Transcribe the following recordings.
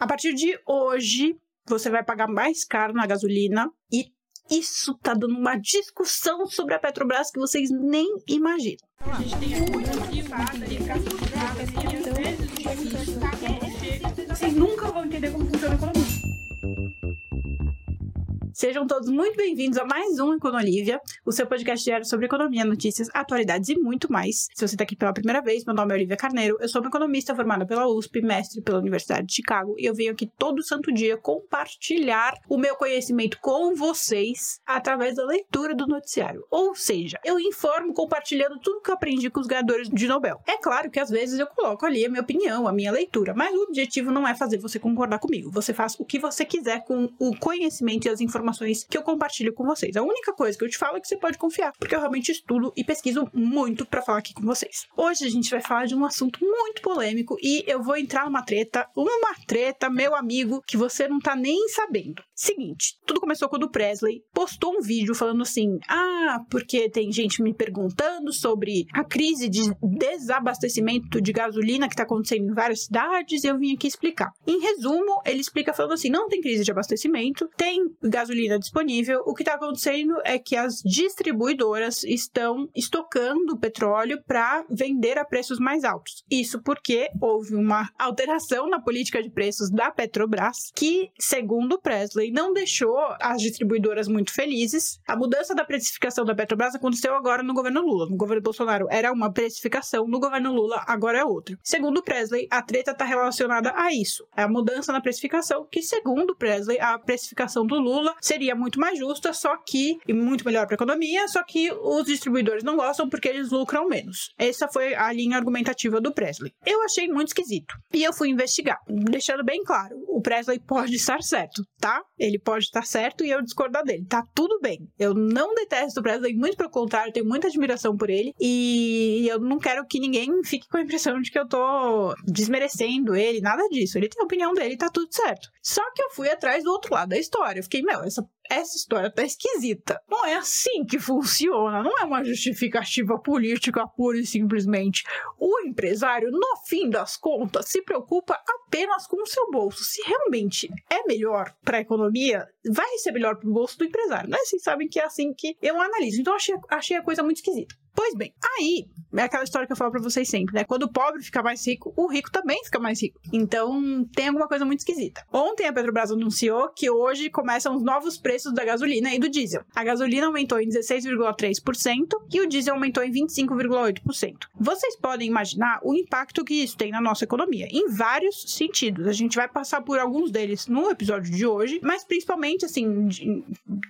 A partir de hoje, você vai pagar mais caro na gasolina e isso tá dando uma discussão sobre a Petrobras que vocês nem imaginam. A gente tem Vocês nunca vão entender como funciona a economia. Sejam todos muito bem-vindos a mais um Econolívia, o seu podcast diário sobre economia, notícias, atualidades e muito mais. Se você está aqui pela primeira vez, meu nome é Olivia Carneiro, eu sou uma economista formada pela USP, mestre pela Universidade de Chicago, e eu venho aqui todo santo dia compartilhar o meu conhecimento com vocês através da leitura do noticiário. Ou seja, eu informo compartilhando tudo que eu aprendi com os ganhadores de Nobel. É claro que às vezes eu coloco ali a minha opinião, a minha leitura, mas o objetivo não é fazer você concordar comigo. Você faz o que você quiser com o conhecimento e as informações informações que eu compartilho com vocês. A única coisa que eu te falo é que você pode confiar, porque eu realmente estudo e pesquiso muito para falar aqui com vocês. Hoje a gente vai falar de um assunto muito polêmico e eu vou entrar numa treta, uma treta, meu amigo, que você não tá nem sabendo. Seguinte, tudo começou quando o Presley postou um vídeo falando assim: "Ah, porque tem gente me perguntando sobre a crise de desabastecimento de gasolina que tá acontecendo em várias cidades, e eu vim aqui explicar". Em resumo, ele explica falando assim: "Não tem crise de abastecimento, tem gasolina gasolina disponível, o que está acontecendo é que as distribuidoras estão estocando petróleo para vender a preços mais altos. Isso porque houve uma alteração na política de preços da Petrobras, que, segundo Presley, não deixou as distribuidoras muito felizes. A mudança da precificação da Petrobras aconteceu agora no governo Lula. No governo Bolsonaro era uma precificação, no governo Lula agora é outra. Segundo Presley, a treta está relacionada a isso. É a mudança na precificação, que, segundo Presley, a precificação do Lula seria muito mais justa, só que e muito melhor para a economia, só que os distribuidores não gostam porque eles lucram menos. Essa foi a linha argumentativa do Presley. Eu achei muito esquisito e eu fui investigar, deixando bem claro, o Presley pode estar certo, tá? Ele pode estar certo e eu discordar dele. Tá tudo bem. Eu não detesto o Presley, muito pelo contrário, tenho muita admiração por ele e eu não quero que ninguém fique com a impressão de que eu tô desmerecendo ele, nada disso. Ele tem a opinião dele, tá tudo certo. Só que eu fui atrás do outro lado da história. Eu fiquei, meu, essa essa história tá esquisita. Não é assim que funciona, não é uma justificativa política pura e simplesmente. O empresário, no fim das contas, se preocupa apenas com o seu bolso. Se realmente é melhor para a economia, vai ser melhor para o bolso do empresário, né? Vocês sabem que é assim que eu analiso. Então achei, achei a coisa muito esquisita. Pois bem, aí é aquela história que eu falo para vocês sempre, né? Quando o pobre fica mais rico, o rico também fica mais rico. Então tem alguma coisa muito esquisita. Ontem a Petrobras anunciou que hoje começam os novos preços da gasolina e do diesel. A gasolina aumentou em 16,3% e o diesel aumentou em 25,8%. Vocês podem imaginar o impacto que isso tem na nossa economia, em vários sentidos. A gente vai passar por alguns deles no episódio de hoje, mas principalmente assim,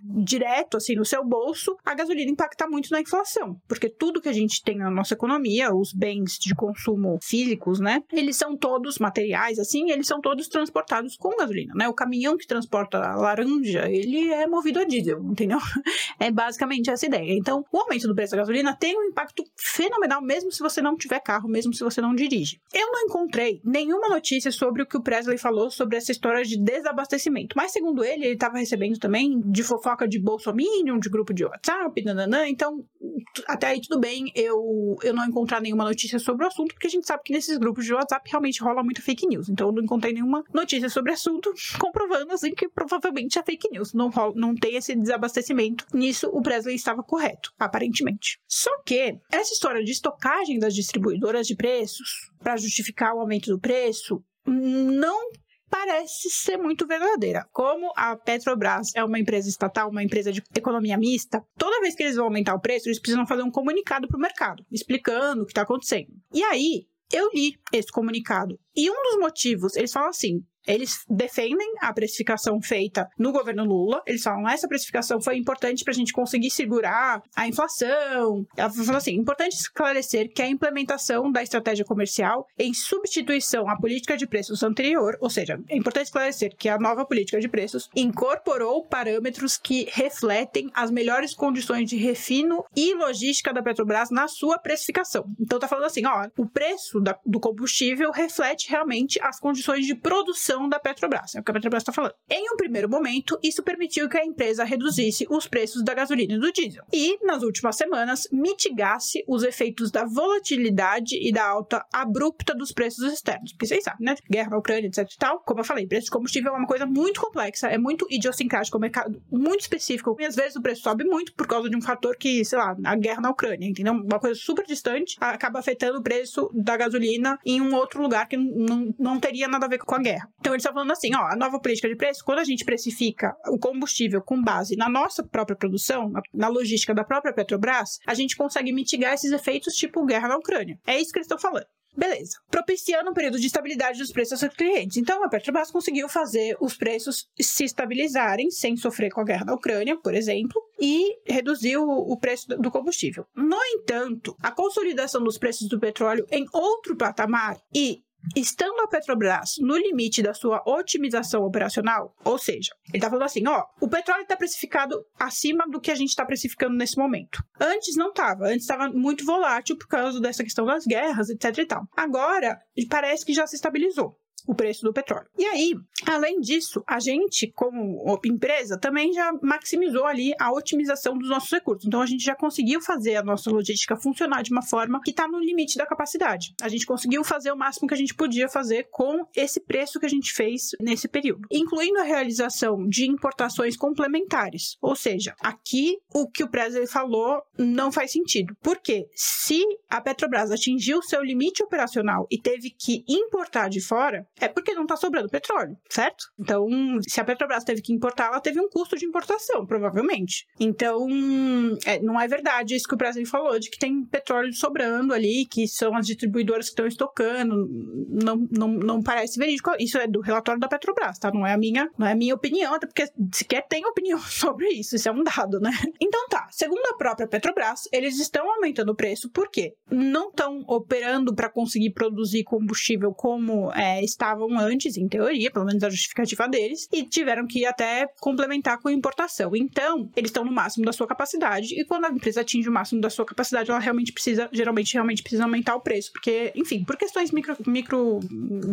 direto assim no seu bolso, a gasolina impacta muito na inflação, porque tudo que a gente tem na nossa economia, os bens de consumo físicos, né? Eles são todos materiais, assim, eles são todos transportados com gasolina, né? O caminhão que transporta a laranja, ele é movido a diesel, entendeu? É basicamente essa ideia. Então, o aumento do preço da gasolina tem um impacto fenomenal, mesmo se você não tiver carro, mesmo se você não dirige. Eu não encontrei nenhuma notícia sobre o que o Presley falou sobre essa história de desabastecimento, mas segundo ele, ele estava recebendo também de fofoca de Bolsominion, de grupo de WhatsApp, nananã, então até aí tudo bem eu, eu não encontrar nenhuma notícia sobre o assunto, porque a gente sabe que nesses grupos de WhatsApp realmente rola muito fake news. Então eu não encontrei nenhuma notícia sobre o assunto, comprovando assim que provavelmente é fake news. Não, rola, não tem esse desabastecimento. Nisso o Presley estava correto, aparentemente. Só que essa história de estocagem das distribuidoras de preços para justificar o aumento do preço não parece ser muito verdadeira. Como a Petrobras é uma empresa estatal, uma empresa de economia mista, toda vez que eles vão aumentar o preço, eles precisam fazer um comunicado para o mercado, explicando o que está acontecendo. E aí, eu li esse comunicado. E um dos motivos, eles falam assim: eles defendem a precificação feita no governo Lula. Eles falam essa precificação foi importante para a gente conseguir segurar a inflação. Ela falou assim: importante esclarecer que a implementação da estratégia comercial em substituição à política de preços anterior, ou seja, é importante esclarecer que a nova política de preços incorporou parâmetros que refletem as melhores condições de refino e logística da Petrobras na sua precificação. Então tá falando assim, ó, o preço da, do combustível reflete realmente as condições de produção da Petrobras, é o que a Petrobras está falando. Em um primeiro momento, isso permitiu que a empresa reduzisse os preços da gasolina e do diesel e, nas últimas semanas, mitigasse os efeitos da volatilidade e da alta abrupta dos preços externos. Porque vocês sabem, né? Guerra na Ucrânia, etc e tal. Como eu falei, preço de combustível é uma coisa muito complexa, é muito idiosincrático, é um mercado muito específico. E às vezes o preço sobe muito por causa de um fator que, sei lá, a guerra na Ucrânia, entendeu? Uma coisa super distante acaba afetando o preço da gasolina em um outro lugar que não, não teria nada a ver com a guerra. Então eles estão falando assim, ó, a nova política de preço, quando a gente precifica o combustível com base na nossa própria produção, na logística da própria Petrobras, a gente consegue mitigar esses efeitos tipo guerra na Ucrânia. É isso que eles estão falando. Beleza. Propiciando um período de estabilidade dos preços aos clientes. Então, a Petrobras conseguiu fazer os preços se estabilizarem sem sofrer com a guerra da Ucrânia, por exemplo, e reduziu o preço do combustível. No entanto, a consolidação dos preços do petróleo em outro patamar e Estando a Petrobras no limite da sua otimização operacional, ou seja, ele está falando assim: ó, o petróleo está precificado acima do que a gente está precificando nesse momento. Antes não estava, antes estava muito volátil por causa dessa questão das guerras, etc e tal. Agora, parece que já se estabilizou o preço do petróleo. E aí, além disso, a gente, como empresa, também já maximizou ali a otimização dos nossos recursos. Então, a gente já conseguiu fazer a nossa logística funcionar de uma forma que está no limite da capacidade. A gente conseguiu fazer o máximo que a gente podia fazer com esse preço que a gente fez nesse período, incluindo a realização de importações complementares. Ou seja, aqui o que o Presley falou não faz sentido. Porque se a Petrobras atingiu seu limite operacional e teve que importar de fora, é porque não está sobrando petróleo, certo? Então, se a Petrobras teve que importar, ela teve um custo de importação, provavelmente. Então, é, não é verdade isso que o Brasil falou, de que tem petróleo sobrando ali, que são as distribuidoras que estão estocando. Não, não, não parece verídico. Isso é do relatório da Petrobras, tá? Não é a minha, não é a minha opinião, até porque sequer tem opinião sobre isso. Isso é um dado, né? Então tá, segundo a própria Petrobras, eles estão aumentando o preço porque não estão operando para conseguir produzir combustível como é, estavam antes, em teoria, pelo menos a justificativa deles, e tiveram que até complementar com importação. Então, eles estão no máximo da sua capacidade, e quando a empresa atinge o máximo da sua capacidade, ela realmente precisa, geralmente, realmente precisa aumentar o preço, porque, enfim, por questões micro, micro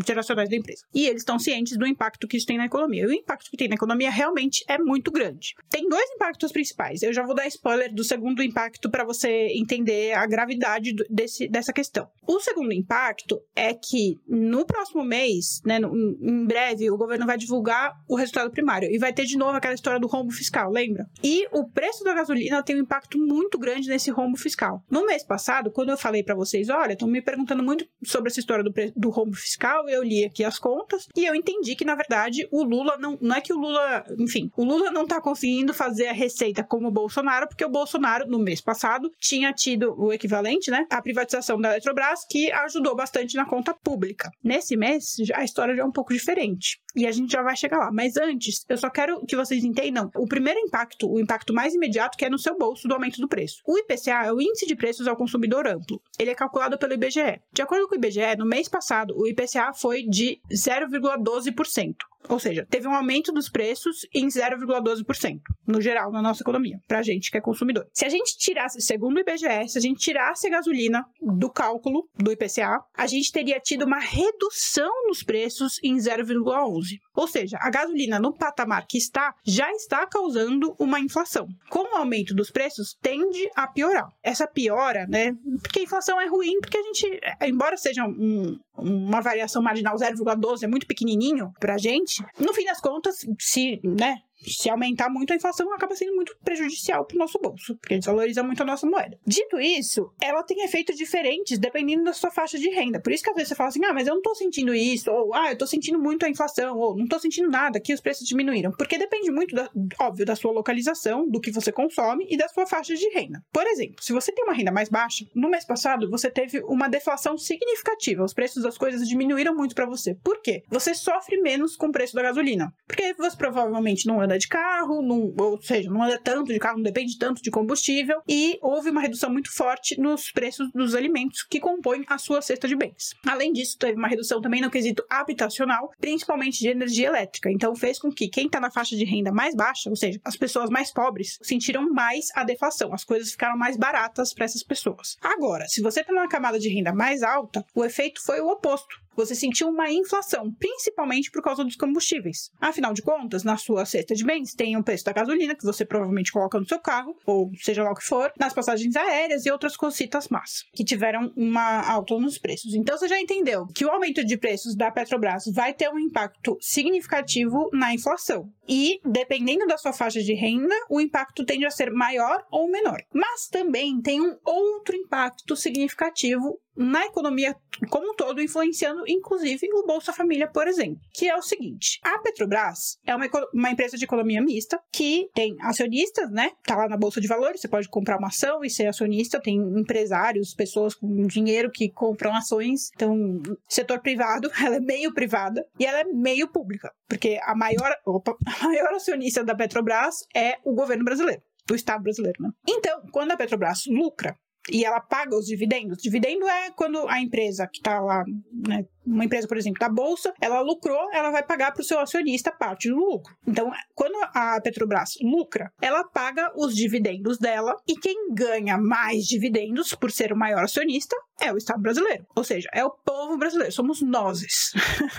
geracionais da empresa. E eles estão cientes do impacto que isso tem na economia. E o impacto que tem na economia realmente é muito grande. Tem dois impactos principais. Eu já vou dar spoiler do segundo impacto para você entender a gravidade desse, dessa questão. O segundo impacto é que no próximo mês mês, né, em breve, o governo vai divulgar o resultado primário e vai ter de novo aquela história do rombo fiscal, lembra? E o preço da gasolina tem um impacto muito grande nesse rombo fiscal. No mês passado, quando eu falei para vocês, olha, estão me perguntando muito sobre essa história do, do rombo fiscal, eu li aqui as contas e eu entendi que, na verdade, o Lula não, não é que o Lula, enfim, o Lula não tá conseguindo fazer a receita como o Bolsonaro, porque o Bolsonaro, no mês passado, tinha tido o equivalente, né, a privatização da Eletrobras, que ajudou bastante na conta pública. Nesse mês, a história já é um pouco diferente. E a gente já vai chegar lá. Mas antes, eu só quero que vocês entendam o primeiro impacto, o impacto mais imediato, que é no seu bolso do aumento do preço. O IPCA é o Índice de Preços ao Consumidor Amplo. Ele é calculado pelo IBGE. De acordo com o IBGE, no mês passado, o IPCA foi de 0,12%. Ou seja, teve um aumento dos preços em 0,12%, no geral, na nossa economia, pra gente que é consumidor. Se a gente tirasse, segundo o IBGE, se a gente tirasse a gasolina do cálculo do IPCA, a gente teria tido uma redução nos preços em 0,11%. Ou seja, a gasolina no patamar que está já está causando uma inflação. Com o aumento dos preços, tende a piorar. Essa piora, né? Porque a inflação é ruim, porque a gente, embora seja um, uma variação marginal 0,12, é muito pequenininho pra gente, no fim das contas, se, né, se aumentar muito a inflação, acaba sendo muito prejudicial para o nosso bolso, porque desvaloriza muito a nossa moeda. Dito isso, ela tem efeitos diferentes dependendo da sua faixa de renda. Por isso que às vezes você fala assim: ah, mas eu não estou sentindo isso, ou ah, eu estou sentindo muito a inflação, ou não estou sentindo nada, que os preços diminuíram. Porque depende muito, da, óbvio, da sua localização, do que você consome e da sua faixa de renda. Por exemplo, se você tem uma renda mais baixa, no mês passado você teve uma deflação significativa, os preços das coisas diminuíram muito para você. Por quê? Você sofre menos com o preço da gasolina. Porque você provavelmente não anda de carro, não, ou seja, não anda tanto de carro, não depende tanto de combustível, e houve uma redução muito forte nos preços dos alimentos que compõem a sua cesta de bens. Além disso, teve uma redução também no quesito habitacional, principalmente de energia elétrica. Então, fez com que quem está na faixa de renda mais baixa, ou seja, as pessoas mais pobres, sentiram mais a deflação, as coisas ficaram mais baratas para essas pessoas. Agora, se você está na camada de renda mais alta, o efeito foi o oposto você sentiu uma inflação, principalmente por causa dos combustíveis. Afinal de contas, na sua cesta de bens tem o preço da gasolina, que você provavelmente coloca no seu carro, ou seja lá o que for, nas passagens aéreas e outras cositas más, que tiveram uma alta nos preços. Então você já entendeu que o aumento de preços da Petrobras vai ter um impacto significativo na inflação. E, dependendo da sua faixa de renda, o impacto tende a ser maior ou menor. Mas também tem um outro impacto significativo na economia como um todo, influenciando inclusive o Bolsa Família, por exemplo, que é o seguinte: a Petrobras é uma, uma empresa de economia mista que tem acionistas, né? Tá lá na Bolsa de Valores, você pode comprar uma ação e ser acionista, tem empresários, pessoas com dinheiro que compram ações. Então, setor privado, ela é meio privada e ela é meio pública, porque a maior, opa, a maior acionista da Petrobras é o governo brasileiro do Estado brasileiro. Né? Então, quando a Petrobras lucra, e ela paga os dividendos. Dividendo é quando a empresa que está lá, né, uma empresa, por exemplo, da bolsa, ela lucrou, ela vai pagar para o seu acionista parte do lucro. Então, quando a Petrobras lucra, ela paga os dividendos dela e quem ganha mais dividendos por ser o maior acionista é o Estado brasileiro. Ou seja, é o povo brasileiro, somos nós.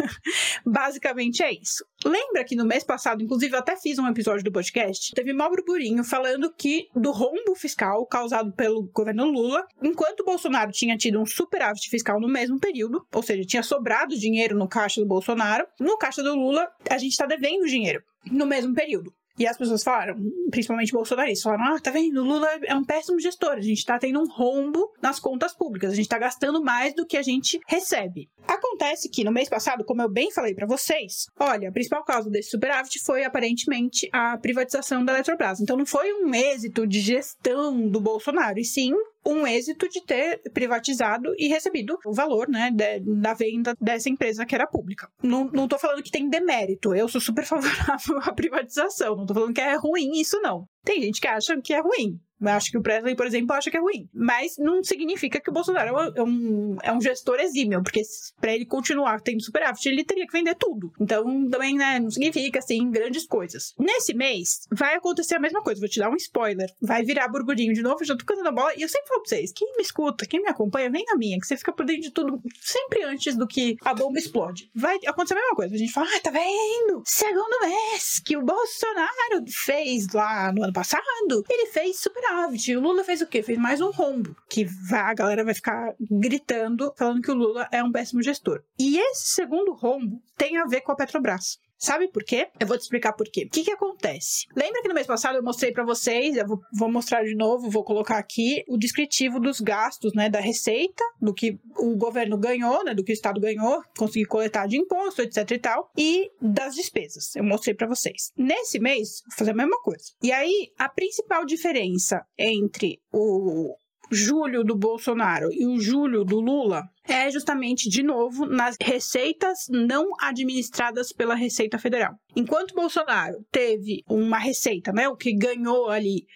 Basicamente é isso. Lembra que no mês passado, inclusive, eu até fiz um episódio do podcast, teve mal burburinho falando que do rombo fiscal causado pelo governo Lula, enquanto o Bolsonaro tinha tido um superávit fiscal no mesmo período, ou seja, tinha sobrado dinheiro no caixa do Bolsonaro, no caixa do Lula, a gente está devendo dinheiro no mesmo período. E as pessoas falaram, principalmente bolsonaristas, falaram: ah, tá vendo? O Lula é um péssimo gestor. A gente tá tendo um rombo nas contas públicas. A gente tá gastando mais do que a gente recebe. Acontece que no mês passado, como eu bem falei para vocês, olha, a principal causa desse superávit foi aparentemente a privatização da Eletrobras. Então não foi um êxito de gestão do Bolsonaro, e sim um êxito de ter privatizado e recebido o valor né, de, da venda dessa empresa que era pública. Não, não tô falando que tem demérito, eu sou super favorável à privatização, não tô falando que é ruim isso, não. Tem gente que acha que é ruim. Acho que o Presley, por exemplo, acha que é ruim. Mas não significa que o Bolsonaro é um, é um gestor exímio, porque para ele continuar tendo superávit, ele teria que vender tudo. Então, também, né, não significa, assim, grandes coisas. Nesse mês, vai acontecer a mesma coisa. Vou te dar um spoiler. Vai virar burburinho de novo, já tô cantando a bola. E eu sempre falo pra vocês, quem me escuta, quem me acompanha, vem na minha, que você fica por dentro de tudo sempre antes do que a bomba explode. Vai acontecer a mesma coisa. A gente fala, ah, tá vendo? Segundo mês que o Bolsonaro fez lá no ano passado, ele fez superávit. O Lula fez o quê? Fez mais um rombo. Que vai, a galera vai ficar gritando, falando que o Lula é um péssimo gestor. E esse segundo rombo tem a ver com a Petrobras. Sabe por quê? Eu vou te explicar por quê. O que que acontece? Lembra que no mês passado eu mostrei para vocês, eu vou, mostrar de novo, vou colocar aqui o descritivo dos gastos, né, da receita, do que o governo ganhou, né, do que o estado ganhou, conseguir coletar de imposto, etc e tal, e das despesas. Eu mostrei para vocês. Nesse mês, vou fazer a mesma coisa. E aí, a principal diferença entre o julho do Bolsonaro e o julho do Lula é justamente, de novo, nas receitas não administradas pela Receita Federal. Enquanto Bolsonaro teve uma receita, né, o que ganhou ali,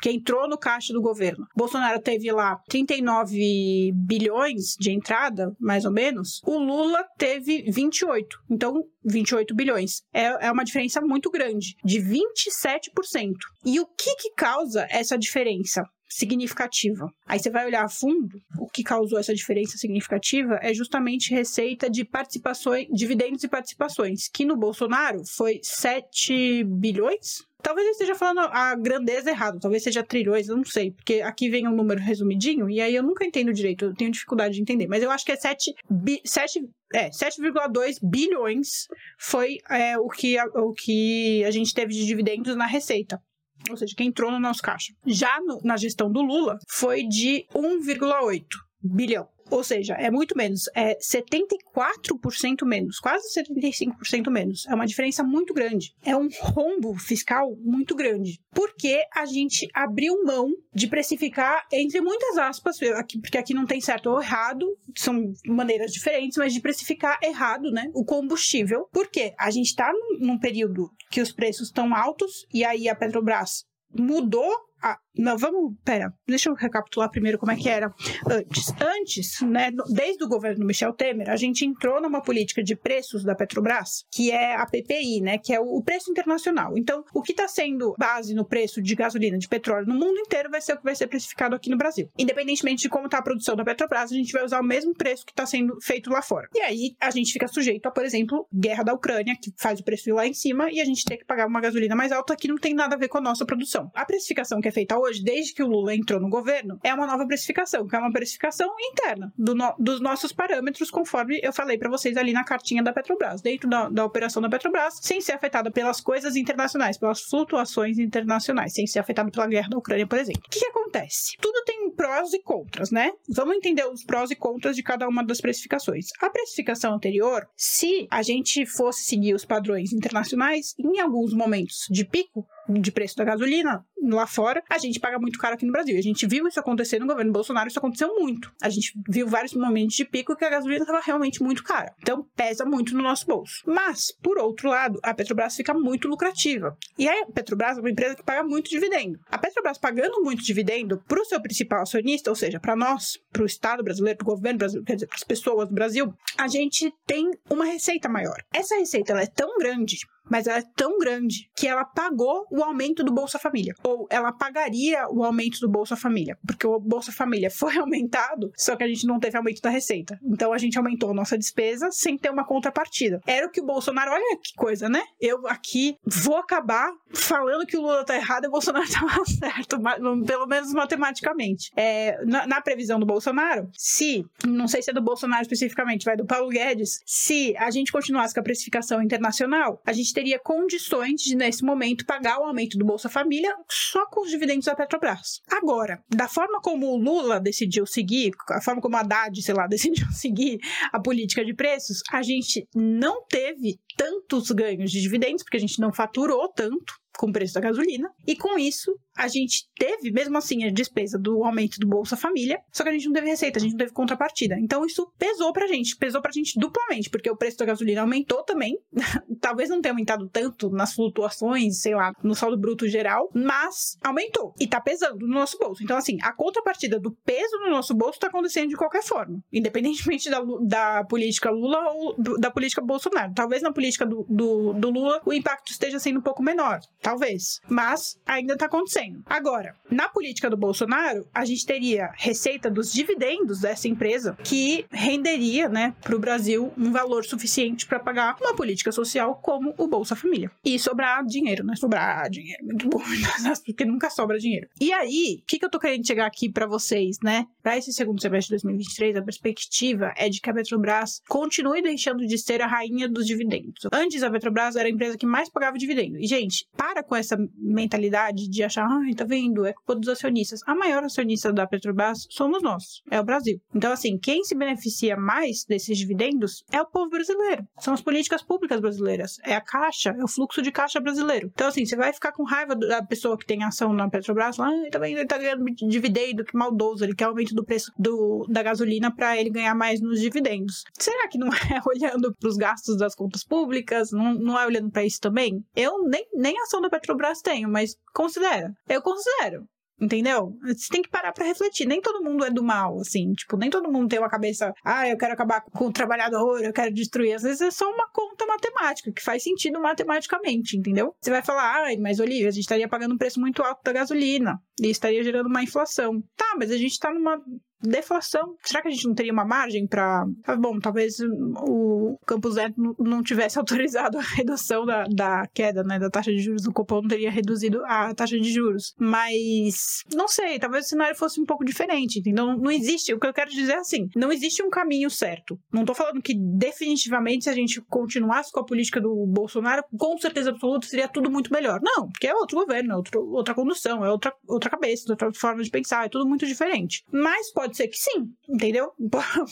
que entrou no caixa do governo, Bolsonaro teve lá 39 bilhões de entrada, mais ou menos, o Lula teve 28. Então, 28 bilhões. É, é uma diferença muito grande, de 27%. E o que, que causa essa diferença? Significativa. Aí você vai olhar a fundo, o que causou essa diferença significativa é justamente receita de participações, dividendos e participações, que no Bolsonaro foi 7 bilhões, Talvez eu esteja falando a grandeza errada, talvez seja trilhões, eu não sei, porque aqui vem um número resumidinho e aí eu nunca entendo direito, eu tenho dificuldade de entender, mas eu acho que é 7, bi, 7 é, 7,2 bilhões foi é, o, que o que a gente teve de dividendos na receita ou seja, que entrou no nosso caixa. Já no, na gestão do Lula, foi de 1,8 bilhão. Ou seja, é muito menos, é 74% menos, quase 75% menos. É uma diferença muito grande. É um rombo fiscal muito grande. Porque a gente abriu mão de precificar, entre muitas aspas, porque aqui não tem certo ou errado, são maneiras diferentes, mas de precificar errado, né? O combustível. Porque a gente está num, período que os preços estão altos e aí a Petrobras mudou a, não, vamos, pera, deixa eu recapitular primeiro como é que era antes. Antes, né, desde o governo Michel Temer, a gente entrou numa política de preços da Petrobras, que é a PPI, né, que é o preço internacional. Então, o que está sendo base no preço de gasolina, de petróleo no mundo inteiro vai ser o que vai ser precificado aqui no Brasil. Independentemente de como está a produção da Petrobras, a gente vai usar o mesmo preço que está sendo feito lá fora. E aí, a gente fica sujeito a, por exemplo, guerra da Ucrânia, que faz o preço ir lá em cima, e a gente tem que pagar uma gasolina mais alta que não tem nada a ver com a nossa produção. A precificação que é feita hoje, desde que o Lula entrou no governo, é uma nova precificação, que é uma precificação interna do no, dos nossos parâmetros, conforme eu falei para vocês ali na cartinha da Petrobras, dentro da, da operação da Petrobras, sem ser afetada pelas coisas internacionais, pelas flutuações internacionais, sem ser afetada pela guerra da Ucrânia, por exemplo. O que, que acontece? Tudo tem prós e contras, né? Vamos entender os prós e contras de cada uma das precificações. A precificação anterior, se a gente fosse seguir os padrões internacionais, em alguns momentos de pico, de preço da gasolina lá fora, a gente paga muito caro aqui no Brasil. A gente viu isso acontecer no governo Bolsonaro, isso aconteceu muito. A gente viu vários momentos de pico que a gasolina estava realmente muito cara. Então pesa muito no nosso bolso. Mas, por outro lado, a Petrobras fica muito lucrativa. E a Petrobras é uma empresa que paga muito dividendo. A Petrobras pagando muito dividendo para o seu principal acionista, ou seja, para nós, para o Estado brasileiro, para o governo brasileiro, quer dizer, para as pessoas do Brasil, a gente tem uma receita maior. Essa receita é tão grande mas ela é tão grande que ela pagou o aumento do Bolsa Família. Ou ela pagaria o aumento do Bolsa Família. Porque o Bolsa Família foi aumentado, só que a gente não teve aumento da receita. Então a gente aumentou a nossa despesa sem ter uma contrapartida. Era o que o Bolsonaro, olha que coisa, né? Eu aqui vou acabar falando que o Lula tá errado e o Bolsonaro tá certo, pelo menos matematicamente. É, na, na previsão do Bolsonaro, se, não sei se é do Bolsonaro especificamente, vai do Paulo Guedes, se a gente continuasse com a precificação internacional, a gente teria condições de, nesse momento, pagar o aumento do Bolsa Família só com os dividendos da Petrobras. Agora, da forma como o Lula decidiu seguir, a forma como a Haddad, sei lá, decidiu seguir a política de preços, a gente não teve tantos ganhos de dividendos, porque a gente não faturou tanto com o preço da gasolina, e com isso a gente teve, mesmo assim, a despesa do aumento do Bolsa Família, só que a gente não teve receita, a gente não teve contrapartida. Então isso pesou pra gente, pesou pra gente duplamente, porque o preço da gasolina aumentou também. Talvez não tenha aumentado tanto nas flutuações, sei lá, no saldo bruto geral, mas aumentou e tá pesando no nosso bolso. Então, assim, a contrapartida do peso no nosso bolso tá acontecendo de qualquer forma, independentemente da, da política Lula ou da política Bolsonaro. Talvez na política do, do, do Lula o impacto esteja sendo um pouco menor, talvez, mas ainda tá acontecendo. Agora, na política do Bolsonaro, a gente teria receita dos dividendos dessa empresa que renderia, né, para o Brasil um valor suficiente para pagar uma política social como o Bolsa Família. E sobrar dinheiro, né? Sobrar dinheiro, muito bom, porque nunca sobra dinheiro. E aí, o que, que eu tô querendo chegar aqui para vocês, né? Para esse segundo semestre de 2023, a perspectiva é de que a Petrobras continue deixando de ser a rainha dos dividendos. Antes, a Petrobras era a empresa que mais pagava dividendo. E, gente, para com essa mentalidade de achar, ai, tá vendo? É culpa dos acionistas. A maior acionista da Petrobras somos nós, é o Brasil. Então, assim, quem se beneficia mais desses dividendos é o povo brasileiro. São as políticas públicas brasileiras. É a caixa, é o fluxo de caixa brasileiro. Então, assim, você vai ficar com raiva da pessoa que tem ação na Petrobras, lá, ah, tá vendo? Ele tá ganhando dividendo, que maldoso, ele quer aumento do preço do, da gasolina para ele ganhar mais nos dividendos. Será que não é olhando para os gastos das contas públicas? Não, não é olhando para isso também? Eu nem, nem ação da Petrobras tenho, mas considera. Eu considero. Entendeu? Você tem que parar para refletir. Nem todo mundo é do mal, assim. Tipo, nem todo mundo tem uma cabeça, ah, eu quero acabar com o trabalhador, eu quero destruir. Às vezes é só uma conta matemática, que faz sentido matematicamente, entendeu? Você vai falar, ah, mas Olivia, a gente estaria pagando um preço muito alto da gasolina e estaria gerando uma inflação. Tá, mas a gente tá numa deflação. Será que a gente não teria uma margem para. Ah, bom, talvez o Campos Neto não tivesse autorizado a redução da, da queda né, da taxa de juros do Copom, não teria reduzido a taxa de juros. Mas não sei, talvez o cenário fosse um pouco diferente, entendeu? Não, não existe. O que eu quero dizer é assim: não existe um caminho certo. Não tô falando que definitivamente se a gente continuasse com a política do Bolsonaro, com certeza absoluta seria tudo muito melhor. Não, porque é outro governo, é outro, outra condução, é outra, outra cabeça, outra forma de pensar, é tudo muito diferente. Mas pode Pode ser que sim, entendeu?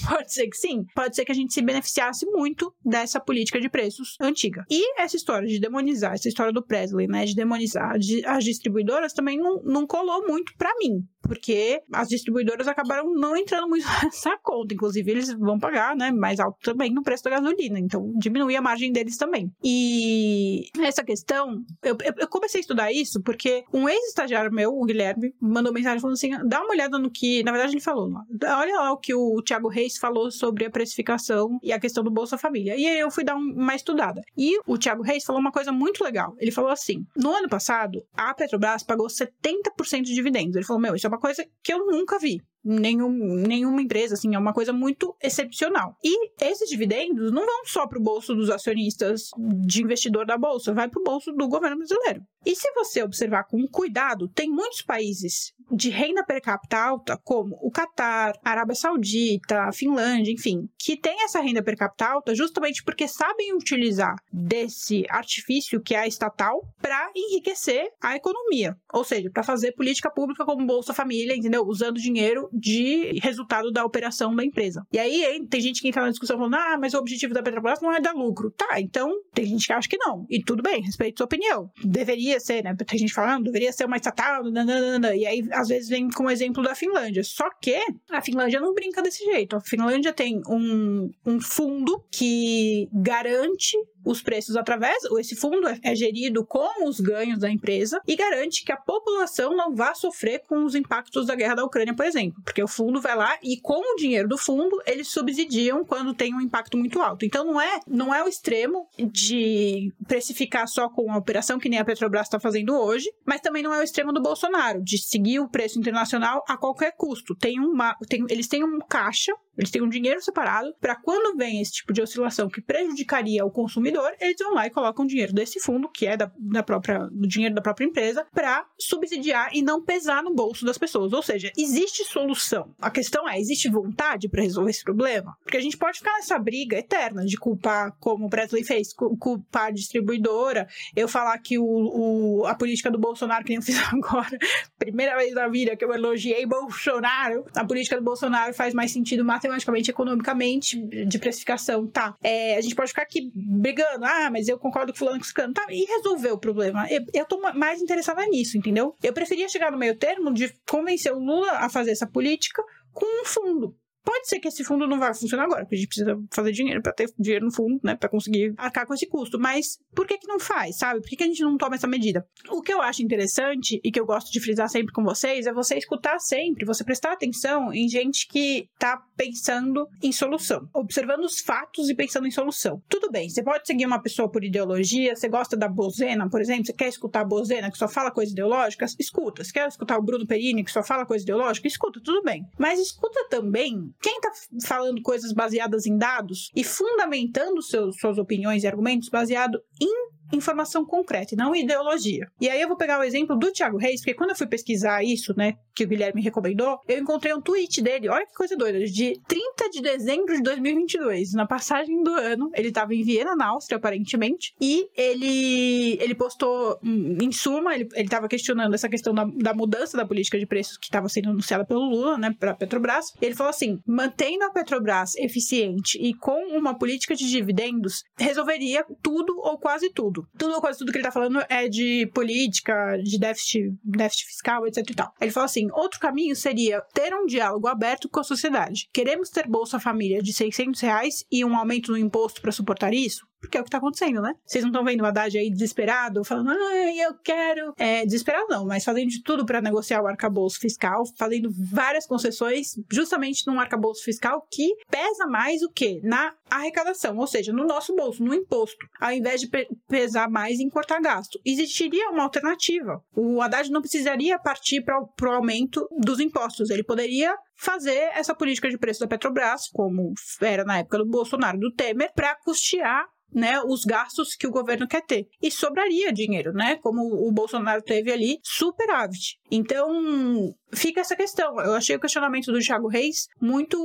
Pode ser que sim. Pode ser que a gente se beneficiasse muito dessa política de preços antiga. E essa história de demonizar, essa história do Presley, né, de demonizar as distribuidoras também não, não colou muito para mim porque as distribuidoras acabaram não entrando muito nessa conta. Inclusive, eles vão pagar né, mais alto também no preço da gasolina, então diminui a margem deles também. E essa questão, eu, eu comecei a estudar isso porque um ex-estagiário meu, o Guilherme, mandou mensagem falando assim: dá uma olhada no que, na verdade, ele falou Olha lá o que o Thiago Reis falou sobre a precificação e a questão do Bolsa Família. E aí eu fui dar uma estudada. E o Thiago Reis falou uma coisa muito legal. Ele falou assim: no ano passado, a Petrobras pagou 70% de dividendos. Ele falou: meu, isso é uma coisa que eu nunca vi nenhum, nenhuma empresa, assim, é uma coisa muito excepcional. E esses dividendos não vão só para o bolso dos acionistas de investidor da bolsa, vai para o bolso do governo brasileiro. E se você observar com cuidado, tem muitos países de renda per capita alta, como o Catar, a Arábia Saudita, a Finlândia, enfim, que tem essa renda per capita alta justamente porque sabem utilizar desse artifício que é a estatal para enriquecer a economia, ou seja, para fazer política pública como Bolsa Família, entendeu? Usando dinheiro de resultado da operação da empresa. E aí tem gente que entra na discussão falando: ah, mas o objetivo da Petrobras não é dar lucro. Tá, então tem gente que acha que não. E tudo bem, respeito sua opinião. Deveria ser, né? Tem gente falando, deveria ser uma estatal, nananana. e aí às vezes vem com o exemplo da Finlândia. Só que a Finlândia não brinca desse jeito. A Finlândia tem um, um fundo que garante os preços através, esse fundo é, é gerido com os ganhos da empresa e garante que a população não vá sofrer com os impactos da guerra da Ucrânia, por exemplo, porque o fundo vai lá e com o dinheiro do fundo eles subsidiam quando tem um impacto muito alto. Então não é, não é o extremo de precificar só com a operação que nem a Petrobras está fazendo hoje, mas também não é o extremo do Bolsonaro de seguir o preço internacional a qualquer custo. Tem uma, tem, eles têm um caixa eles têm um dinheiro separado para quando vem esse tipo de oscilação que prejudicaria o consumidor, eles vão lá e colocam dinheiro desse fundo, que é da, da própria, do dinheiro da própria empresa, para subsidiar e não pesar no bolso das pessoas. Ou seja, existe solução. A questão é, existe vontade para resolver esse problema? Porque a gente pode ficar nessa briga eterna de culpar, como o Presley fez, culpar a distribuidora, eu falar que o, o, a política do Bolsonaro, que nem eu fiz agora, primeira vez na vida que eu elogiei Bolsonaro, a política do Bolsonaro faz mais sentido matematicamente, economicamente, de precificação, tá? É, a gente pode ficar aqui brigando, ah, mas eu concordo com fulano com ciclano, tá? E resolver o problema. Eu, eu tô mais interessada nisso, entendeu? Eu preferia chegar no meio termo de convencer o Lula a fazer essa política com um fundo. Pode ser que esse fundo não vá funcionar agora, porque a gente precisa fazer dinheiro para ter dinheiro no fundo, né, para conseguir arcar com esse custo. Mas por que que não faz, sabe? Por que, que a gente não toma essa medida? O que eu acho interessante e que eu gosto de frisar sempre com vocês é você escutar sempre, você prestar atenção em gente que tá pensando em solução, observando os fatos e pensando em solução. Tudo bem, você pode seguir uma pessoa por ideologia, você gosta da Bozena, por exemplo, você quer escutar a Bozena que só fala coisa ideológica, escuta. Você quer escutar o Bruno Perini que só fala coisa ideológica, escuta, tudo bem. Mas escuta também quem está falando coisas baseadas em dados e fundamentando seus, suas opiniões e argumentos baseado em informação concreta não ideologia. E aí eu vou pegar o exemplo do Thiago Reis, porque quando eu fui pesquisar isso, né, que o Guilherme recomendou, eu encontrei um tweet dele, olha que coisa doida, de 30 de dezembro de 2022, na passagem do ano, ele estava em Viena, na Áustria, aparentemente, e ele ele postou, em suma, ele estava questionando essa questão da, da, mudança da política de preços que estava sendo anunciada pelo Lula, né, para Petrobras. Ele falou assim: mantendo a Petrobras eficiente e com uma política de dividendos, resolveria tudo ou quase tudo tudo. Tudo, quase tudo que ele tá falando é de política, de déficit, déficit fiscal, etc e tal. Ele falou assim: outro caminho seria ter um diálogo aberto com a sociedade. Queremos ter Bolsa Família de 600 reais e um aumento no imposto para suportar isso? Porque é o que tá acontecendo, né? Vocês não estão vendo o Haddad aí desesperado, falando, ai, eu quero. É, desesperado não, mas fazendo de tudo para negociar o arcabouço fiscal, fazendo várias concessões, justamente num arcabouço fiscal que pesa mais o quê? Na arrecadação, ou seja, no nosso bolso, no imposto, ao invés de pesar mais em cortar gasto. Existiria uma alternativa. O Haddad não precisaria partir para o aumento dos impostos, ele poderia fazer essa política de preço da Petrobras, como era na época do Bolsonaro do Temer, para custear né, os gastos que o governo quer ter. E sobraria dinheiro, né? Como o Bolsonaro teve ali superávit. Então, fica essa questão. Eu achei o questionamento do Thiago Reis muito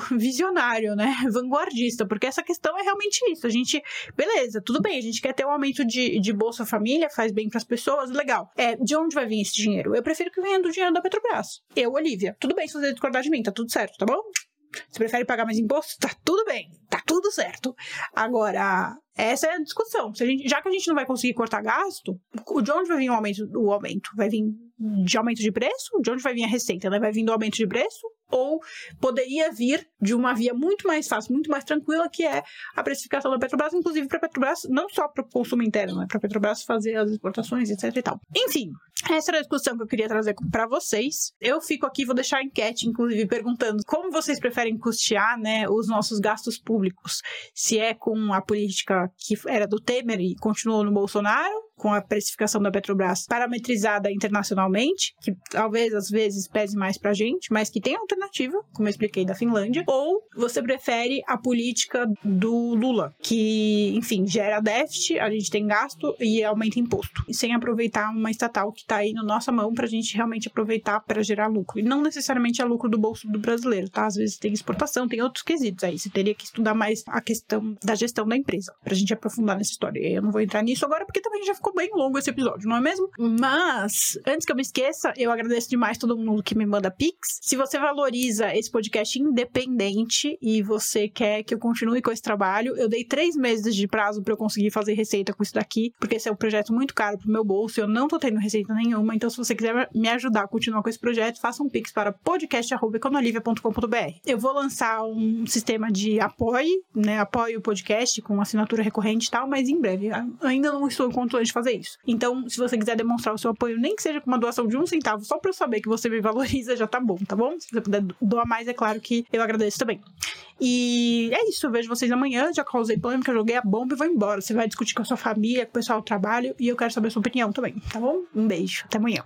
visionário, né? Vanguardista, porque essa questão é realmente isso. A gente, beleza, tudo bem, a gente quer ter um aumento de, de Bolsa Família, faz bem para as pessoas, legal. É, de onde vai vir esse dinheiro? Eu prefiro que venha do dinheiro da Petrobras. Eu, Olivia. Tudo bem se você discordar de mim, tá tudo certo, tá bom? Você prefere pagar mais imposto? Tá tudo bem, tá tudo certo. Agora, essa é a discussão. Gente, já que a gente não vai conseguir cortar gasto, de onde vai vir o aumento? O aumento? Vai vir de aumento de preço? De onde vai vir a receita? Né? Vai vir do aumento de preço? Ou poderia vir de uma via muito mais fácil, muito mais tranquila, que é a precificação da Petrobras, inclusive para a Petrobras, não só para o consumo interno, né? para a Petrobras fazer as exportações, etc e tal. Enfim, essa era a discussão que eu queria trazer para vocês. Eu fico aqui, vou deixar a enquete, inclusive, perguntando como vocês preferem custear né, os nossos gastos públicos. Se é com a política que era do Temer e continuou no Bolsonaro, com a precificação da Petrobras parametrizada internacionalmente, que talvez às vezes pese mais pra gente, mas que tem alternativa, como eu expliquei da Finlândia, ou você prefere a política do Lula, que, enfim, gera déficit, a gente tem gasto e aumenta imposto, sem aproveitar uma estatal que tá aí na nossa mão pra gente realmente aproveitar para gerar lucro. E não necessariamente é lucro do bolso do brasileiro, tá? Às vezes tem exportação, tem outros quesitos aí. Você teria que estudar mais a questão da gestão da empresa, pra gente aprofundar nessa história. Eu não vou entrar nisso agora porque também já ficou ficou bem longo esse episódio, não é mesmo? Mas, antes que eu me esqueça, eu agradeço demais todo mundo que me manda pix. Se você valoriza esse podcast independente e você quer que eu continue com esse trabalho, eu dei três meses de prazo para eu conseguir fazer receita com isso daqui, porque esse é um projeto muito caro pro meu bolso, eu não tô tendo receita nenhuma, então se você quiser me ajudar a continuar com esse projeto, faça um pix para podcast.econolivia.com.br. Eu vou lançar um sistema de apoio, né, apoio o podcast com assinatura recorrente e tal, mas em breve. Ainda não estou em controle de fazer isso. Então, se você quiser demonstrar o seu apoio, nem que seja com uma doação de um centavo, só pra eu saber que você me valoriza, já tá bom, tá bom? Se você puder doar mais, é claro que eu agradeço também. E é isso, eu vejo vocês amanhã. Já causei polêmica, joguei a bomba e vou embora. Você vai discutir com a sua família, com o pessoal do trabalho, e eu quero saber a sua opinião também, tá bom? Um beijo, até amanhã.